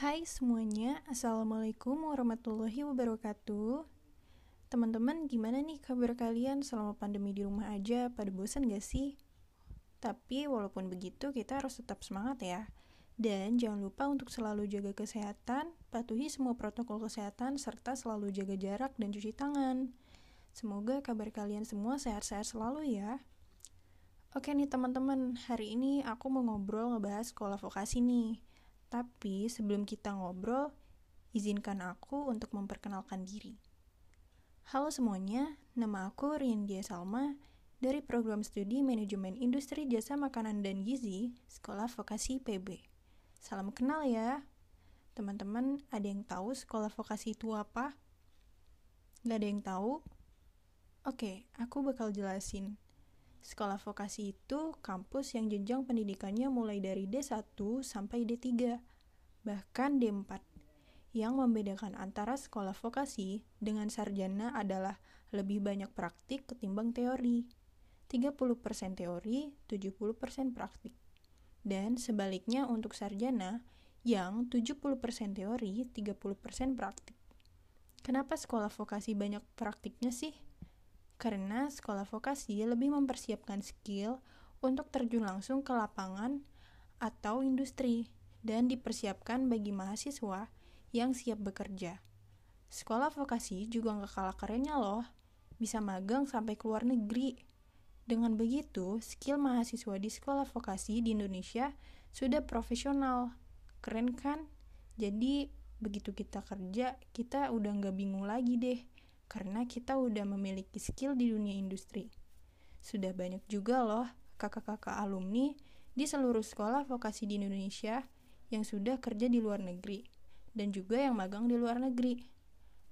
Hai semuanya, Assalamualaikum warahmatullahi wabarakatuh. Teman-teman, gimana nih kabar kalian selama pandemi di rumah aja? Pada bosan gak sih? Tapi walaupun begitu, kita harus tetap semangat ya. Dan jangan lupa untuk selalu jaga kesehatan, patuhi semua protokol kesehatan, serta selalu jaga jarak dan cuci tangan. Semoga kabar kalian semua sehat-sehat selalu ya. Oke nih teman-teman, hari ini aku mau ngobrol ngebahas sekolah vokasi nih tapi sebelum kita ngobrol, izinkan aku untuk memperkenalkan diri. Halo semuanya, nama aku Rindia Salma dari program studi Manajemen Industri Jasa Makanan dan Gizi, Sekolah Vokasi PB. Salam kenal ya. Teman-teman, ada yang tahu sekolah vokasi itu apa? Gak ada yang tahu? Oke, aku bakal jelasin. Sekolah vokasi itu kampus yang jenjang pendidikannya mulai dari D1 sampai D3, bahkan D4. Yang membedakan antara sekolah vokasi dengan sarjana adalah lebih banyak praktik ketimbang teori. 30% teori, 70% praktik. Dan sebaliknya untuk sarjana yang 70% teori, 30% praktik. Kenapa sekolah vokasi banyak praktiknya sih? Karena sekolah vokasi lebih mempersiapkan skill untuk terjun langsung ke lapangan atau industri dan dipersiapkan bagi mahasiswa yang siap bekerja. Sekolah vokasi juga nggak kalah kerennya loh, bisa magang sampai ke luar negeri. Dengan begitu, skill mahasiswa di sekolah vokasi di Indonesia sudah profesional. Keren kan? Jadi, begitu kita kerja, kita udah nggak bingung lagi deh karena kita udah memiliki skill di dunia industri. Sudah banyak juga loh kakak-kakak alumni di seluruh sekolah vokasi di Indonesia yang sudah kerja di luar negeri dan juga yang magang di luar negeri.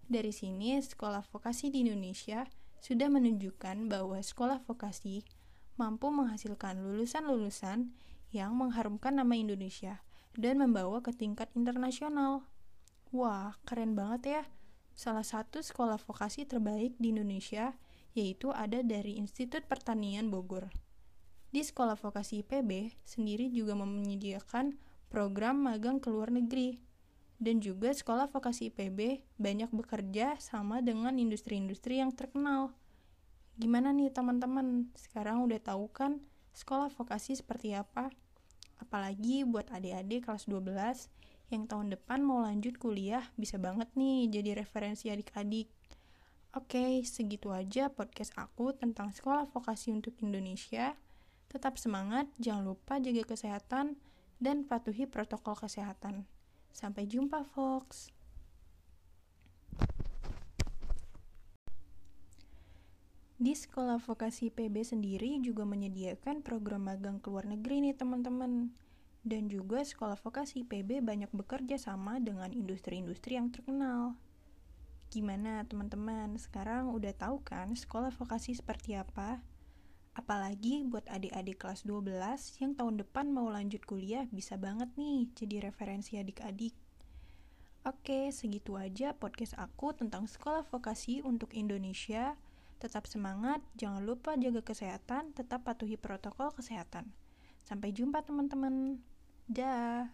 Dari sini, sekolah vokasi di Indonesia sudah menunjukkan bahwa sekolah vokasi mampu menghasilkan lulusan-lulusan yang mengharumkan nama Indonesia dan membawa ke tingkat internasional. Wah, keren banget ya! Salah satu sekolah vokasi terbaik di Indonesia, yaitu ada dari Institut Pertanian Bogor. Di sekolah vokasi IPB sendiri juga menyediakan program magang ke luar negeri. Dan juga sekolah vokasi IPB banyak bekerja sama dengan industri-industri yang terkenal. Gimana nih teman-teman? Sekarang udah tahu kan sekolah vokasi seperti apa? Apalagi buat adik-adik kelas 12 yang tahun depan mau lanjut kuliah bisa banget nih jadi referensi adik-adik. Oke, segitu aja podcast aku tentang sekolah vokasi untuk Indonesia. Tetap semangat, jangan lupa jaga kesehatan, dan patuhi protokol kesehatan. Sampai jumpa, Fox. Di sekolah vokasi PB sendiri juga menyediakan program magang ke luar negeri nih teman-teman dan juga sekolah vokasi PB banyak bekerja sama dengan industri-industri yang terkenal. Gimana teman-teman, sekarang udah tahu kan sekolah vokasi seperti apa? Apalagi buat adik-adik kelas 12 yang tahun depan mau lanjut kuliah bisa banget nih jadi referensi adik-adik. Oke, segitu aja podcast aku tentang sekolah vokasi untuk Indonesia. Tetap semangat, jangan lupa jaga kesehatan, tetap patuhi protokol kesehatan. Sampai jumpa teman-teman. Duh.